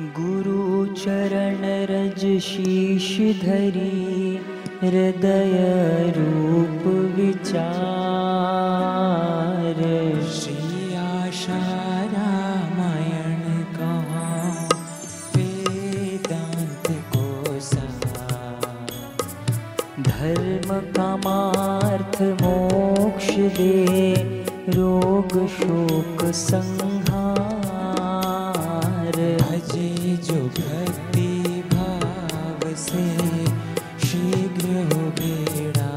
गुरु चरण रज शीश धरी हृदय रूप विचार। श्री आशा रामायण कहाँ वेदांत को सार। धर्म कामार्थ मोक्ष दे रोग शोक संहार से शीघ्र हो बेड़ा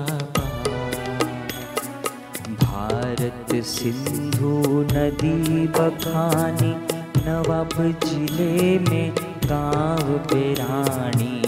भारत सिंधु नदी बखानी नवाब ज़िले में गाँव बेरानी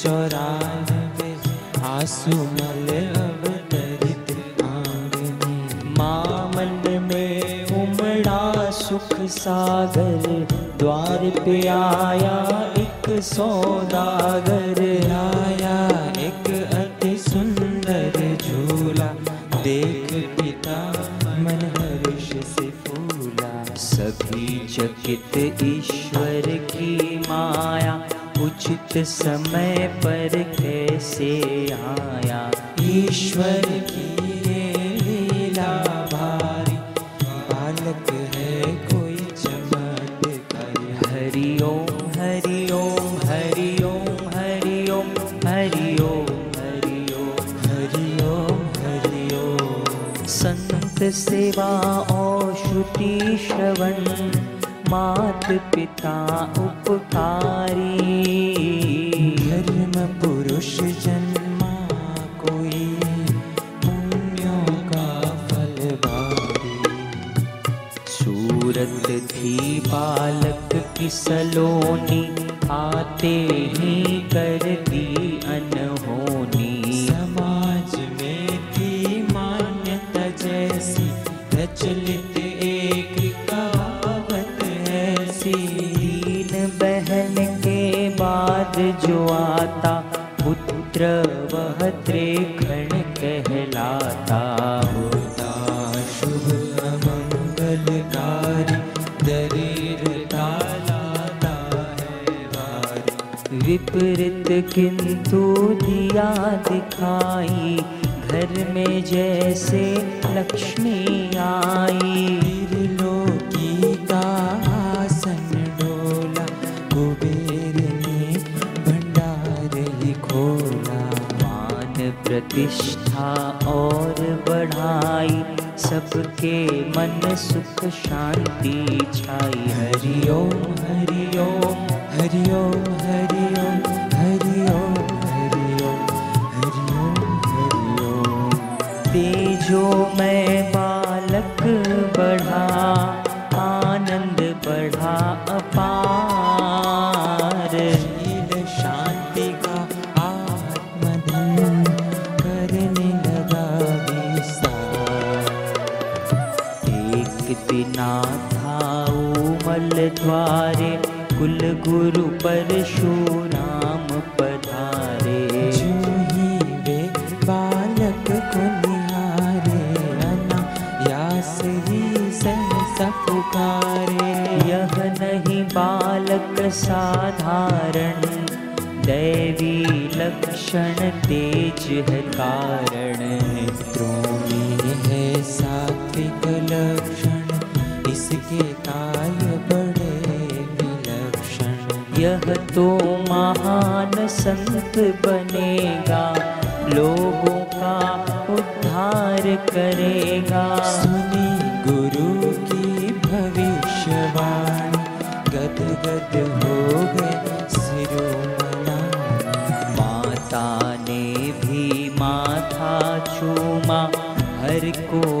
चौरानवे आसुमल अवतरित आंगनी। मामन में उमड़ा सुख सागर, द्वार पे आया एक सौदागर, आया एक अति सुंदर झूला। देख पिता मन हर्ष से फूला, सभी चकित ईश्वर की माया। उचित समय पर कैसे आया? ईश्वर की ये लीला भारी, बालक है कोई चमत्कार हरि ओम हरि ओम हरि ओम हरि ओम हरि ओम हरि ओम हरि ओम हरि ओम संत सेवा और श्रुति श्रवण, मात पिता उपकारी थी बालक की सलोनी आते ही। किंतु दिया दिखाई घर में जैसे लक्ष्मी आई। त्रिलोकी का आसन डोला कुबेर ने भंडार ही खोला। मान प्रतिष्ठा और बढ़ाई सबके मन सुख शांति छाई। हरि ओम हरि द्वारे कुल गुरु परशुराम पधारे। जो ही वे बालक को निहारे अनायास ही सहसा पुकारे। यह नहीं बालक साधारण दैवी लक्षण तेज है कारण तो महान संत बनेगा लोगों का उद्धार करेगा। सुनी गुरु की भविष्यवाणी गद गद हो गए सिरोमणि माता ने भी माथा चूमा हर कोई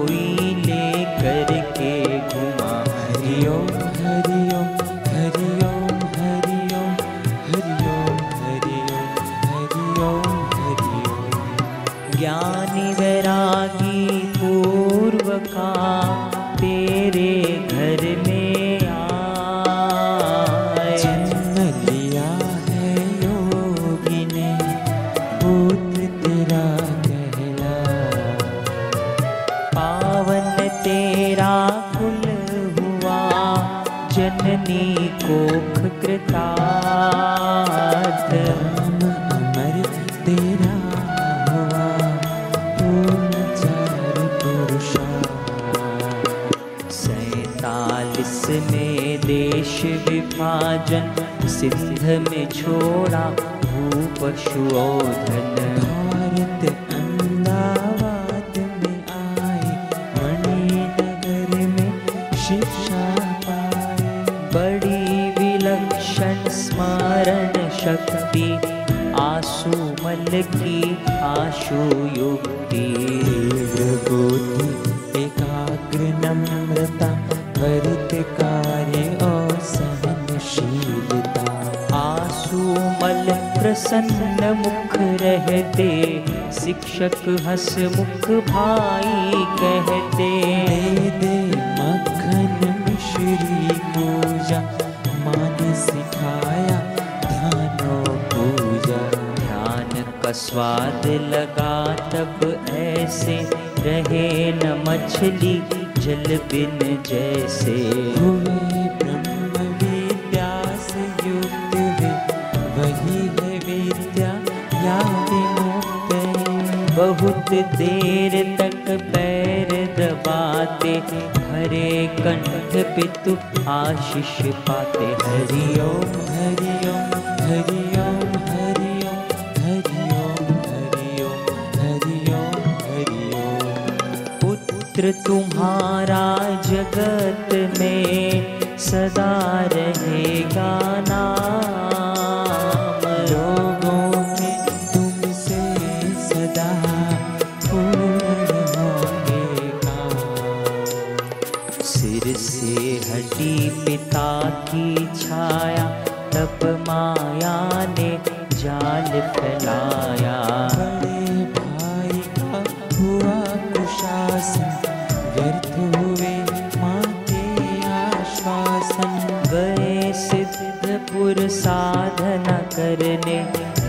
में छोड़ा भू शिक्षक हसमुख भाई कहते दे दे मक्खन मिश्री पूजा माँ ने सिखाया ध्यानो पूजा। ध्यान का स्वाद लगा तब ऐसे रहे न मछली जल बिन जैसे। हुए देर तक पैर दबाते हरे कंठ पे तू आशीष पाते। हरि ओम हरि ओम हरि ओम हरि ओम हरि ओम हरि ओम, हरि हरि ओम। पुत्र तुम्हारा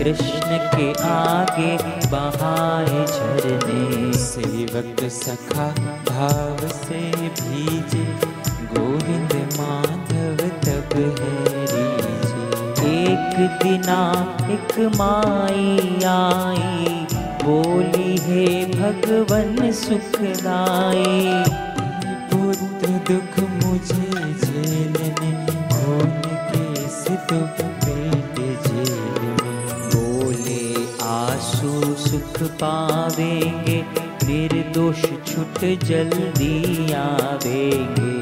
कृष्ण के आगे बहाए झरने सेवक सखा भाव से भीजे गोविंद माधव तब है रीजे। एक दिना एक माई आई बोली है भगवन सुखदाई पुत्र दुख मुझे सुख पावेंगे? निर्दोष छुट जल्दी आवेंगे।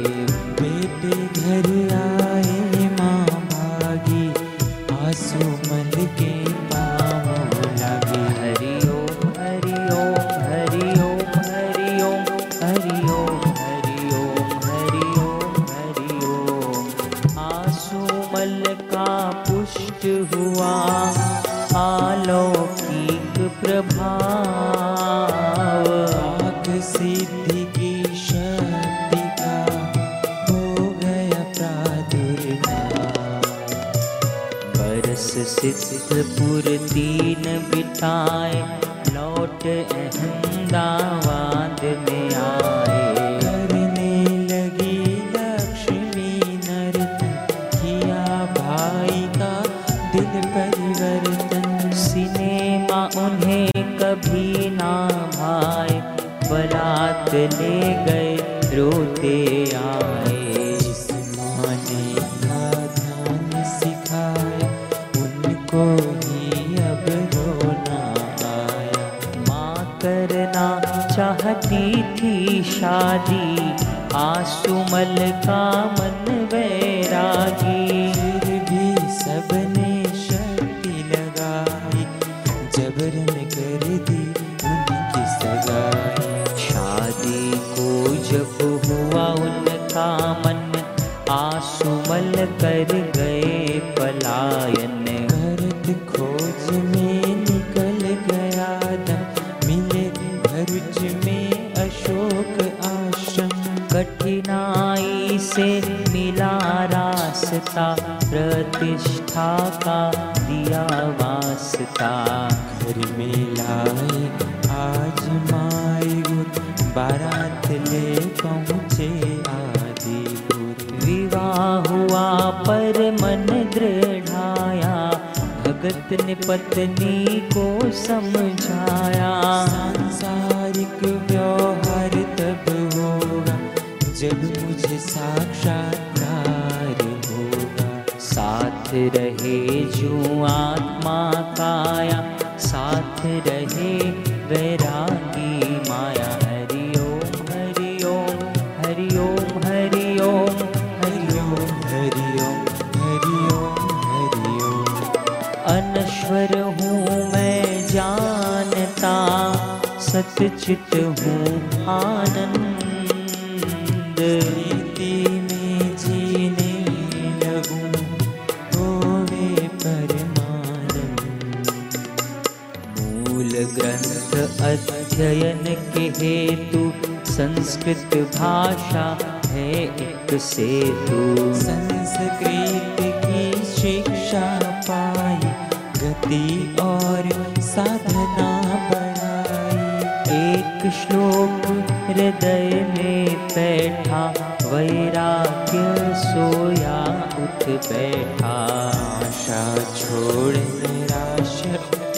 बिताए लौट अहमदाबाद में आए। करने लगी लक्ष्मी नर्तन किया भाई का दिल परिवर्तन। सिनेमा उन्हें कभी ना भाए, बरात ले आदि आसुमल का प्रतिष्ठा का दिया वास्ता। घर में लाए आज गुर बारात ले पहुँचे आदिपुर विवाह हुआ, पर मन दृढ़ाया, भगत ने पत्नी को समझाया। सांसारिक व्यवहार तब होगा, जब मुझे साक्षात्कार होगा साथ रहे जो आत्मा काया साथ रहे वैरागी माया। हरि ओम हरि ओम हरि ओम हरि ओम हरि ओम हरि ओम हरि ओम हरि ओम अनश्वर हूँ मैं जानता सतचित हूँ आनंद। अध्ययन के हेतु संस्कृत भाषा है एक सेतु। संस्कृत की शिक्षा पाई गति और साधना बढ़ाई। एक श्लोक हृदय में बैठा वैराग्य सोया उठ बैठा। आशा छोड़ निराशा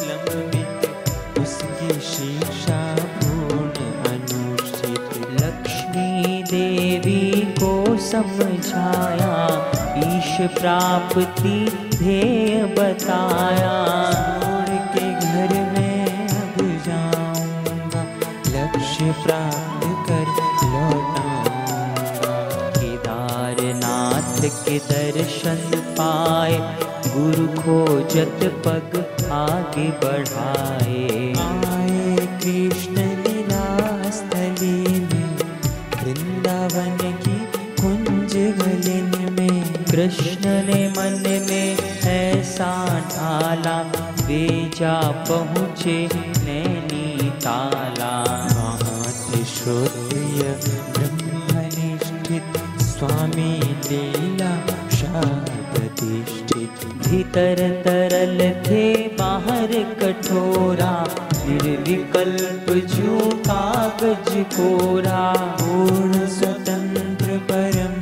समझाया ईश प्राप्ति ध्येय बताया। के घर में अब जाऊँगा, लक्ष्य प्राप्त कर लौटाऊँगा। केदारनाथ के दर्शन पाए, गुरु खोजत पग आगे बढ़ाए। आए कृष्ण वे जा पहुँचे नैनी ताला। महातिश्रोत्रिय ब्रह्मनिष्ठित स्वामी लीला प्रतिष्ठित भीतर तरल थे बाहर कठोरा निर्विकल्प जू कागज़ कोरा। पूर्ण स्वतंत्र परम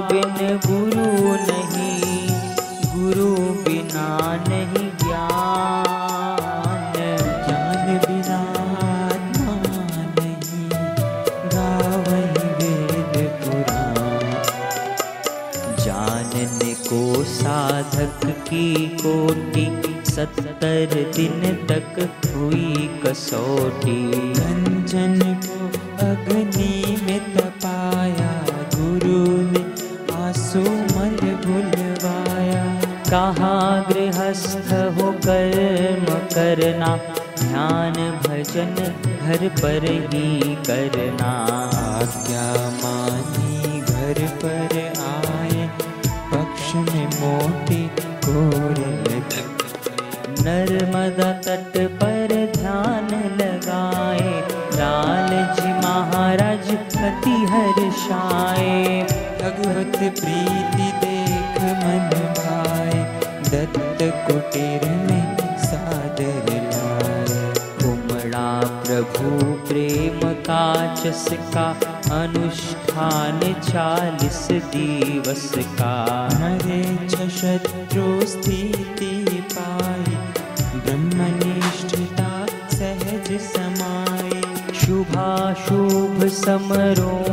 बिन गुरु नहीं, गुरु बिना नहीं ज्ञान। ज्ञान बिना नहीं गावई वेद पुराण। जानने को साधक की कोटि, सत्तर दिन तक हुई कसौटी। कंचन करना ध्यान भजन घर पर ही करना। आज्ञा मानी घर पर आए पक्ष में मोटी कोर नर्मदा तट पर ध्यान लगाए लाल जी महाराज अति हर्षाए भगवत प्रीति देख मन भाए दत्त कुटीर में प्रेम का जस का अनुष्ठान चालीस दिवस का। हरे शत्रु स्थिति पाई ब्रह्मनिष्ठता सहज समाई। शुभाशुभ समरोना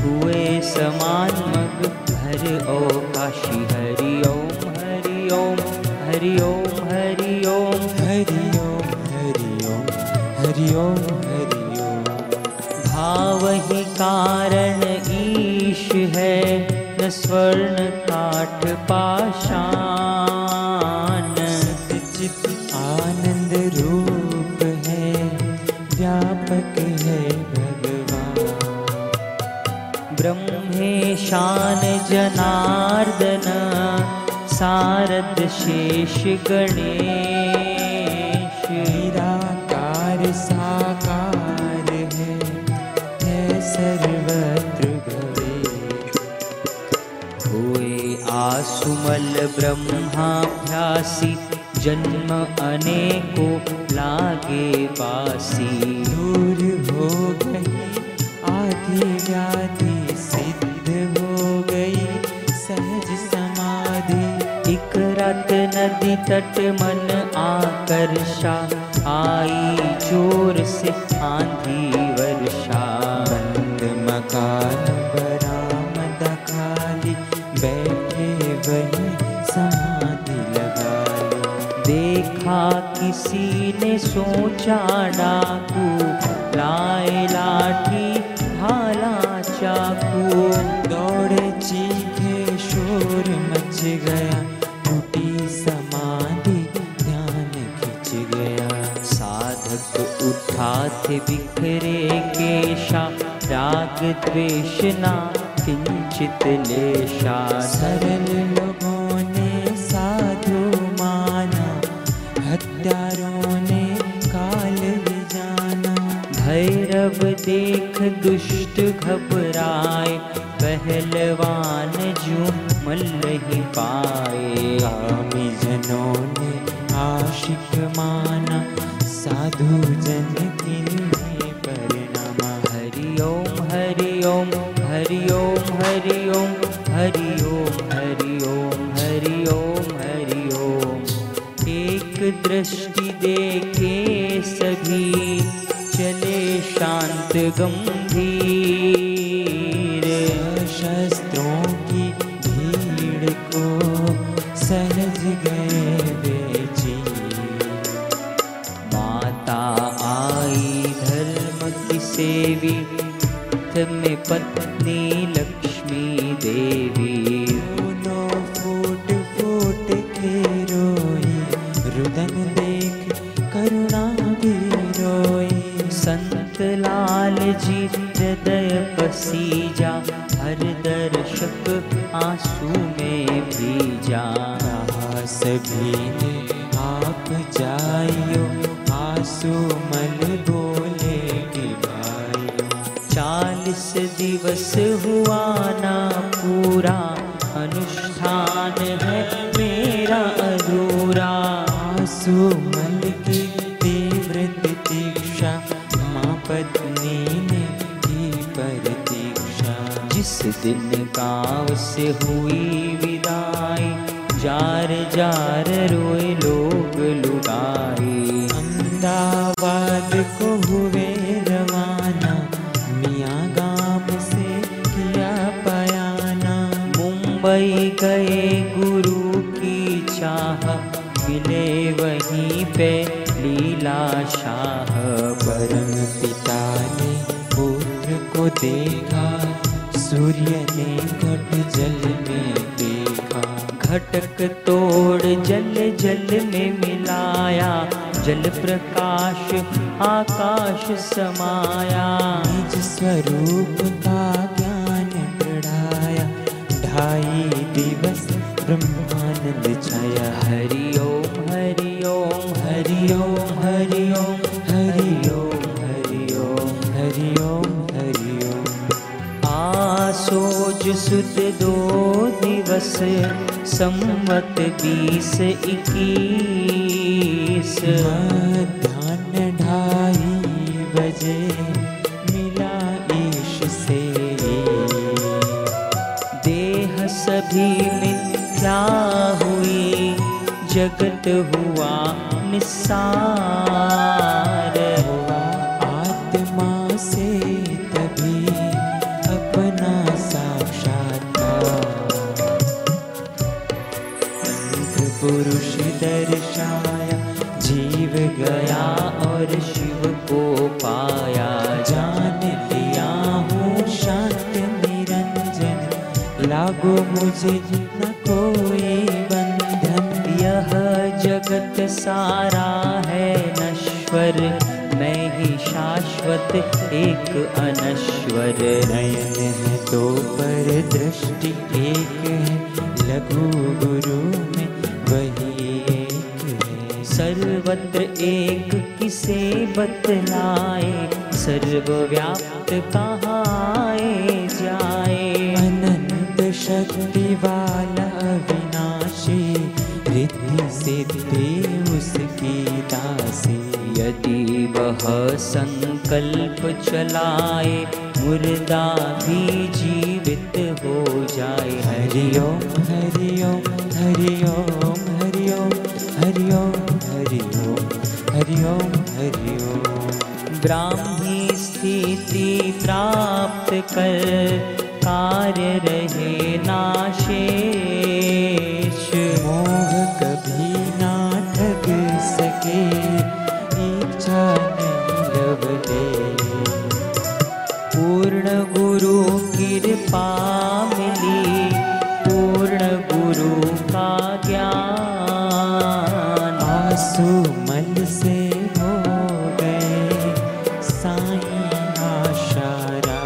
हुए समान मग। हर ओ काशी, हरि ओम हरि ओम हरि ओम हरि ओम हरि ओम हरि ओम हरि ओम हरि ओम। भाव ही कारण ईश है, न स्वर्ण काठ पाषाण ब्रह्मेशान जनार्दन सारद शेष गणेश। निराकार साकार है है सर्वत्र भवेश आसुमल ब्रह्माभ्यासी जन्म अनेको लागे बासी दूर हो गई नदी तट मन आकर्षा आई ज़ोर से आंधी वर्षा। बंद मकान बरामद खाली बैठे वही समाधि लगा देखा किसी ने सोचा डाकू लाए लाठी भाला चाकू। बिखरे केशा राग द्वेष ना किंचित लेशा। सरल लोगों ने साधु माना हत्यारों ने काल भी जाना भैरव देख दुष्ट घबराए पहलवान जो मल ही पाए। कामी जनों ने आशिक माना साधु जन को हुए रवाना, मियाँ गाँव से किया पयाना मुंबई गए गुरु की चाह, मिले वहीं पे लीला शाह। परम पिता ने पुत्र को देखा, सूर्य ने घट जल में देखा। घटक तोड़ जल जल में मिलाया जल प्रकाश आकाश समाया। निज स्वरूप का ज्ञान बढ़ाया। ढाई दिवस ब्रह्मानंद छाया। हरि ओम हरि ओम हरि ओम हरि ओम हरि ओम हरि ओम हरि ओम हरि ओम। आसोज सुद दो दिवस संवत बीस इक्कीस। बजे मिला ईश से देह सभी हुई? जगत हुआ निसार लागो मुझे न कोई बंधन, यह जगत सारा है नश्वर। मैं ही शाश्वत, एक अनश्वर। नयन है दो पर दृष्टि, एक है लघु गुरु में, वही एक है। सर्वत्र एक किसे बतलाए? सर्वव्याप्त कहाँ वह संकल्प चलाए मुर्दा भी जीवित हो जाए। हरि ओम हरि ओम हरि ओम हरि ओम हरि ओम हरि ओम हरि ओम हरि ओम। ब्राह्मी स्थिति प्राप्त कर कार्य रहे नाशेष। मोह कृपा मिली, पूर्ण गुरु का ज्ञान। आँसू मल से हो गए, साई आशारा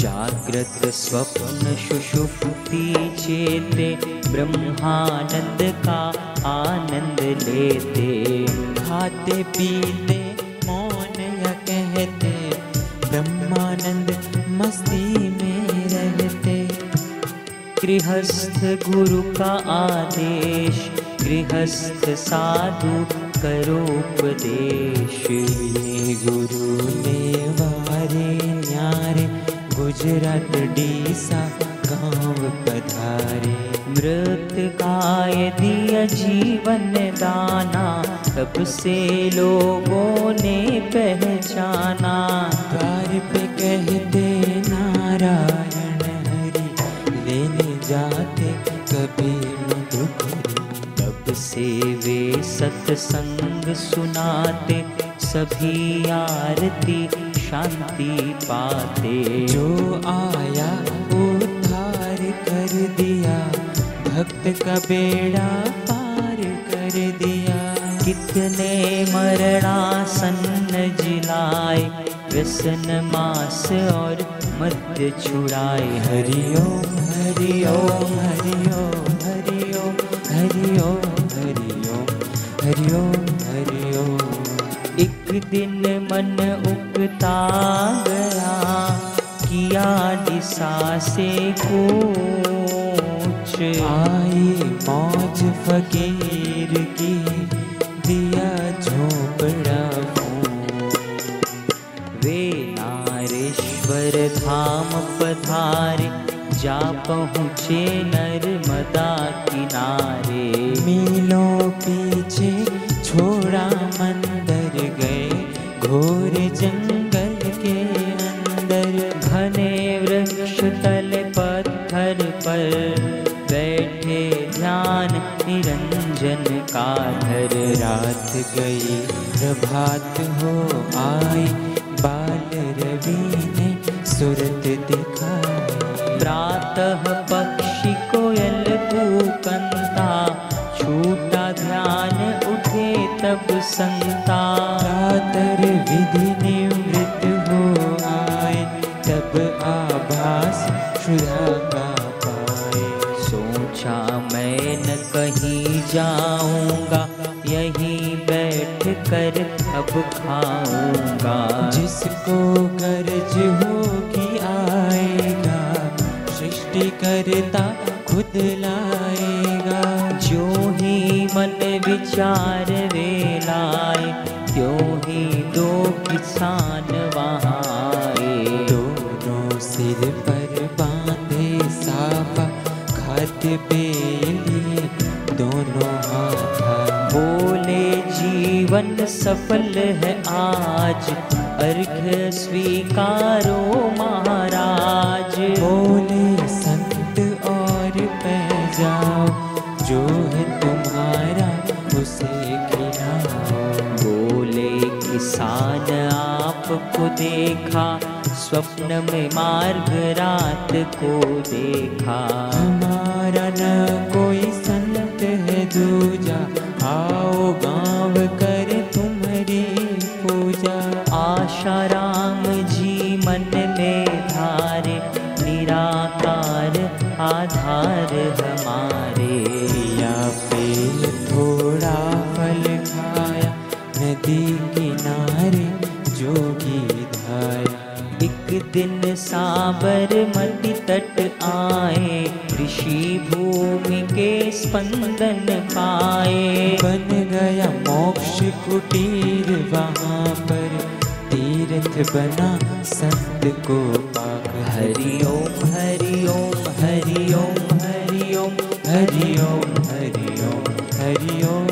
जागृत स्वप्न सुषुप्ति चेते, ब्रह्मानंद का आनंद लेते। खाते पीते गृहस्थ गुरु का आदेश गृहस्थ साधु करो उपदेश। गुरु ने वारे न्यारे गुजरात डीसा गाँव पधारे। मृत काय दिया जीवन दाना तब से लोगों ने पहचाना। द्वार पे कहते नारायण जाते कभी मधुकरी तब से वे सत्संग सुनाते, सभी आरती शांति पाते। जो आया उद्धार कर दिया, भक्त का बेड़ा पार कर दिया। कितने मरणासन्न जिलाए, व्यसन मास और मध्य छुड़ाए। हरि ओम हरि ओम हरि ओम हरि ओम हरि ओम हरि ओम हरि ओम हरि ओम। एक दिन मन उगता गया, किया दिशा से कूच। आई मौज फकीर की। पधारे जा पहुँचे नर्मदा किनारे। मीलों पीछे छोड़ा मंदिर गए, घोर जंगल के अंदर। घने वृक्ष तल पत्थर पर बैठे ध्यान निरंजन का धर रात गई, प्रभात हो आई, बाल रवि ने दिखाई प्रातः पक्षी कोयल कूकंता छूटा ध्यान उठे तब संता। प्रातर विधि निवृत्त हो आए, तब आभास सुधा का पाए। सोचा मैं न कहीं जाऊँगा, यहीं बैठ कर अब खाऊँगा। जिसको गरज होगी करता, खुद लाएगा। जो ही मन विचार वेलाए त्यों ही दो किसान वहाँ आए दोनों सिर पर बांधे साफा खाद्य पे दोनों हाथ बोले, जीवन सफल है आज। अर्घ स्वीकारो महाराज। बोले जाओ, जो है तुम्हारा उसे खिलाओ। बोले, किसान, आपको देखा, स्वप्न में मार्ग रात को देखा। हमारा न कोई संत है दूजा, आओ गाँव कर नदी किनारे जोगी धाया एक दिन साबरमती तट आए, ऋषि भूमि के स्पंदन पाए। बन गया मोक्ष कुटीर वहाँ पर, तीर्थ बना संत को पाक हरि ओम हरि ओम हरि ओम हरि ओम हरि ओम हरि ओम हरि ओम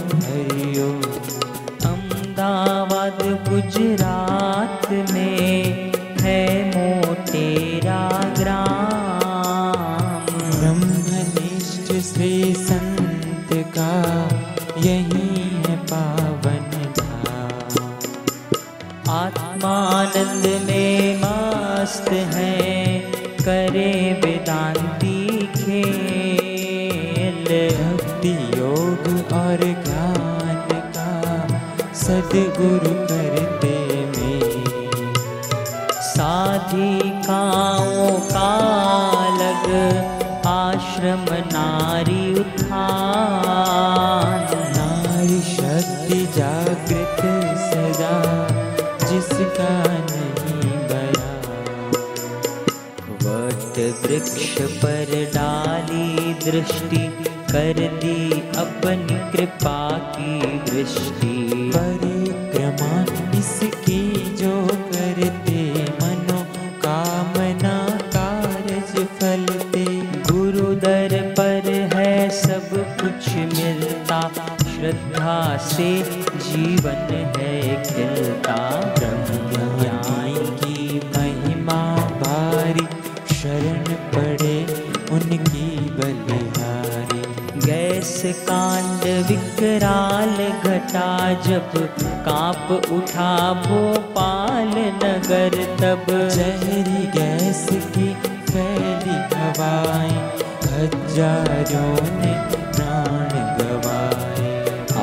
गुजरात में है मोटेरा ग्राम ब्रह्मनिष्ठ श्री संत का यही है पावन आत्मानंद में मस्त है, करे वेदांती खेल। भक्ति योग और ज्ञान का सदगुरु करते आश्रम नारी उत्थान। नारी शक्ति जागृत सदा, जिसका नहीं बया वट वृक्ष पर डाली दृष्टि, कर दी अपनी कृपा की दृष्टि। परिक्रमा विकराल घटा जब काँप उठा भोपाल नगर तब। जहरी गैस की फैली हवाएँ हज़ारों ने प्राण गवाए।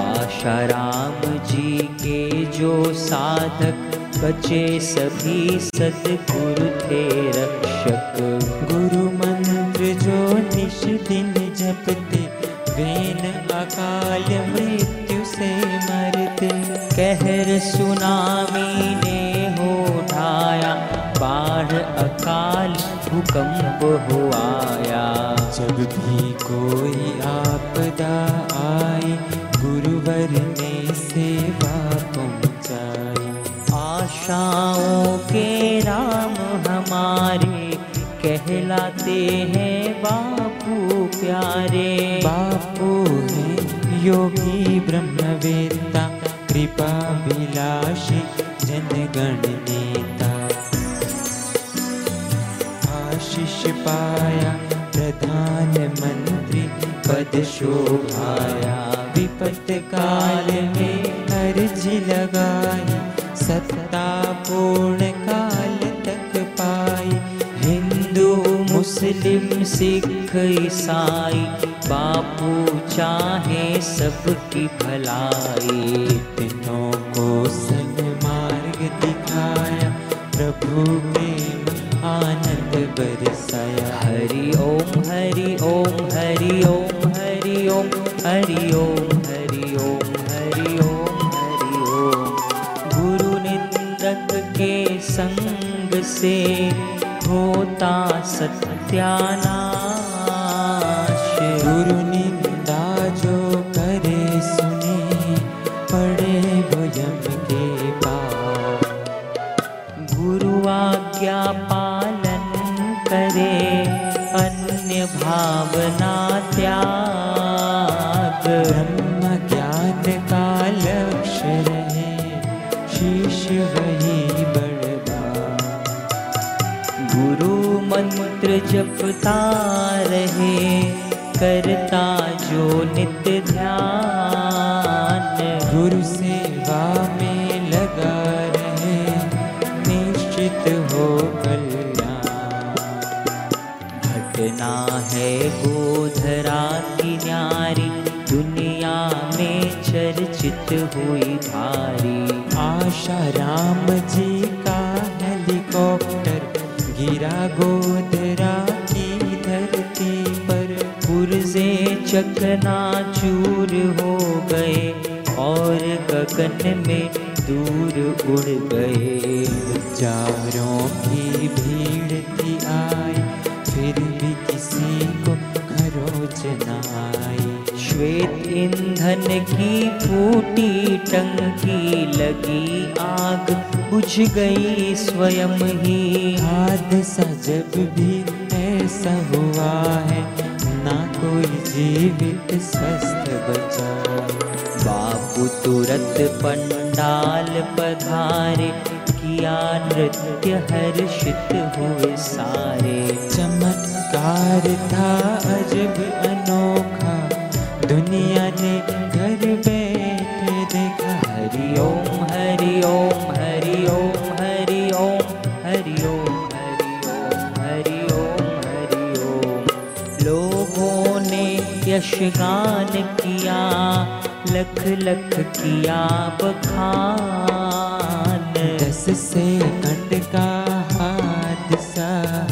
आशाराम जी के जो साधक बचे सभी सदगुरु थे रक्षक। गुरु मंत्र जो निश दिन जपते वेन अकाल मृत्यु से मरते कहर सुनामी ने हो ढाया बाढ़ अकाल भूकंप हो आया। जब भी कोई आपदा आए, गुरुवर ने सेवा पहुँचाई। आशाओं के राम हमारे कहलाते हैं बापू। प्यारे। बापू है, योगी ब्रह्मवेत्ता, कृपा विलासी जनगण नेता आशीष पाया प्रधानमंत्री पद शोभाया। विपत काल में अर्ज़ लगाई सत्ता पूर्ण मुस्लिम सिख ईसाई बापू चाहे सबकी भलाई। तीनों को सन्मार्ग दिखाया प्रभु प्रेम आनंद बरसाया। हरि ओम हरि ओम हरि ओम हरि ओम हरि ओम हरि ओम हरि ओम हरि ओम। गुरु निंदक के संग से होता सत्यानाश ध्याना मंत्र जपता रहे करता जो नित्य ध्यान। गुरु सेवा में लगा रहे, निश्चित हो कल्याण। घटना है गोधरा की न्यारी, दुनिया में चर्चित हुई भारी। आशा राम जी का हेलीकॉप्टर गिरा गोदरा चकना चूर हो गए और गगन में दूर उड़ गए। चारों की भीड़ थी आई फिर भी किसी को खरोच न आई श्वेत ईंधन की फूटी टंकी लगी आग बुझ गई स्वयं ही। हादसा जब भी ऐसा हुआ है कोई जीवित स्वस्थ बचा बापू तुरंत पंडाल पधारे, किया नृत्य हर्षित हुए सारे। चमत्कार था अजब अनोखा, दुनिया ने घर बैठे ने यशगान किया लख लख किया बखान। दस सेकंड का हादसा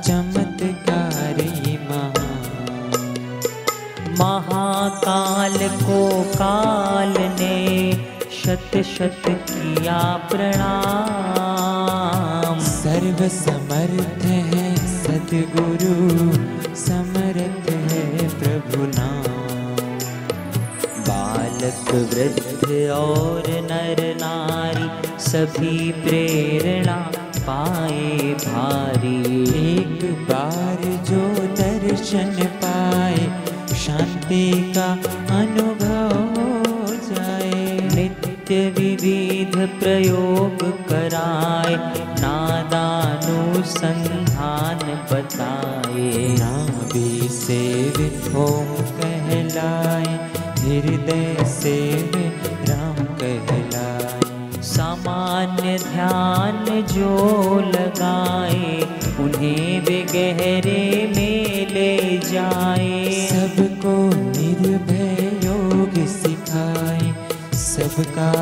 चमत्कारी महान। महाकाल को काल ने शत शत किया प्रणाम। सर्व समर्थ है सदगुरु। वृद्ध और नर नारी सभी प्रेरणा पाए भारी। एक बार जो दर्शन पाए, शांति का अनुभव हो जाए। नित्य विविध प्रयोग कराए, नादानुसंधान बताए। नाभि सेव ओम कहलाए हृदय से राम कहलाए। सामान्य ध्यान जो लगाए, उन्हें वे गहरे में ले जाए। सबको निर्भय योग सिखाए, सबका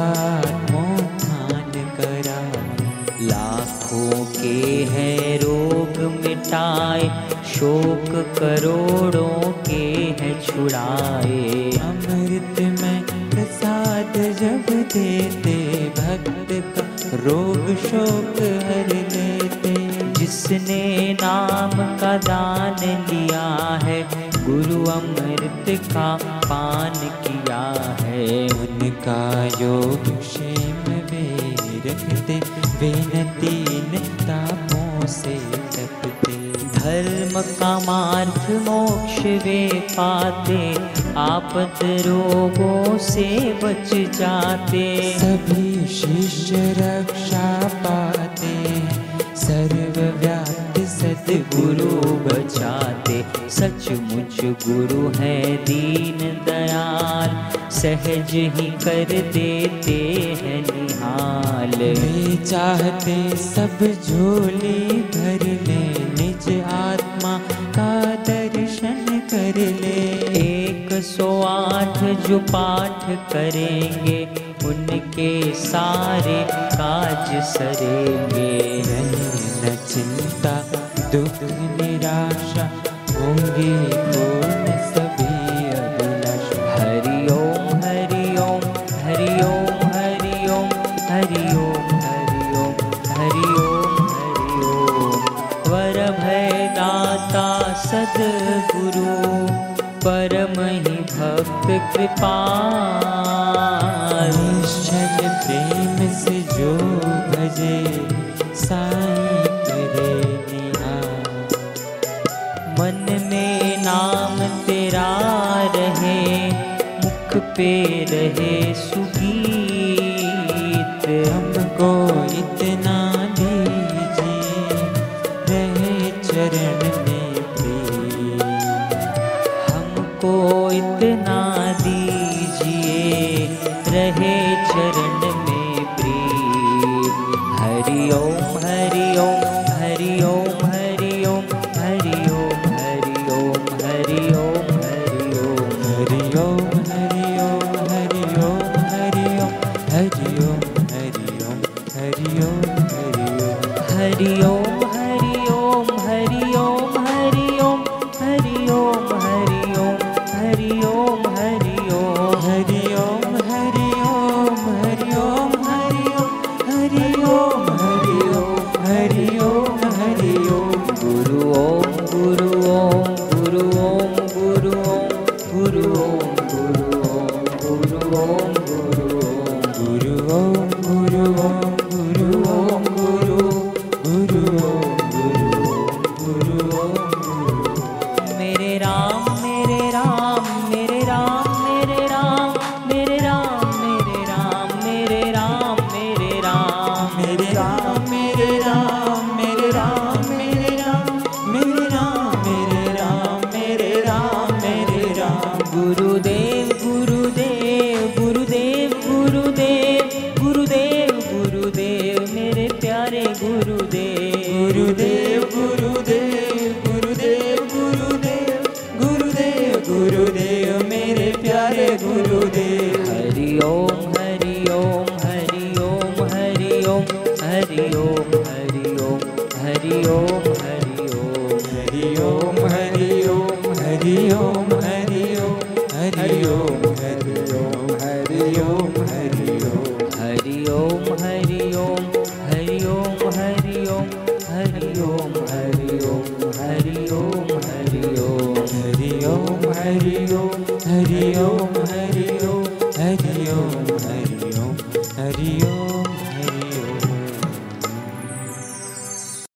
मोहान कराए। लाखों के हैं रोग मिटाए शोक करोड़ों के हैं छुड़ाए। अमृत में प्रसाद जब देते भक्त का रोग शोक हर लेते जिसने नाम का दान लिया है गुरु अमृत का पान किया है। उनका योग क्षेम वे रखते वे धर्म का मार्ग मोक्ष वे पाते आपद रोगों से बच जाते। सभी शिष्य रक्षा पाते सर्वव्याप्त सतगुरु बचाते। सचमुच गुरु है दीन दयाल सहज ही कर देते हैं निहाल। चाहते सब झोली भर ले। आत्मा का दर्शन कर ले। एक सौ आठ जो पाठ करेंगे, उनके सारे काज सरेंगे। न चिंता, दुख निराशा होंगे पूर्ण कृपाल। निश्चल प्रेम से जो भजे, साईं करे मन में नाम तेरा रहे, मुख पे रहे सुगीत। हमको इतना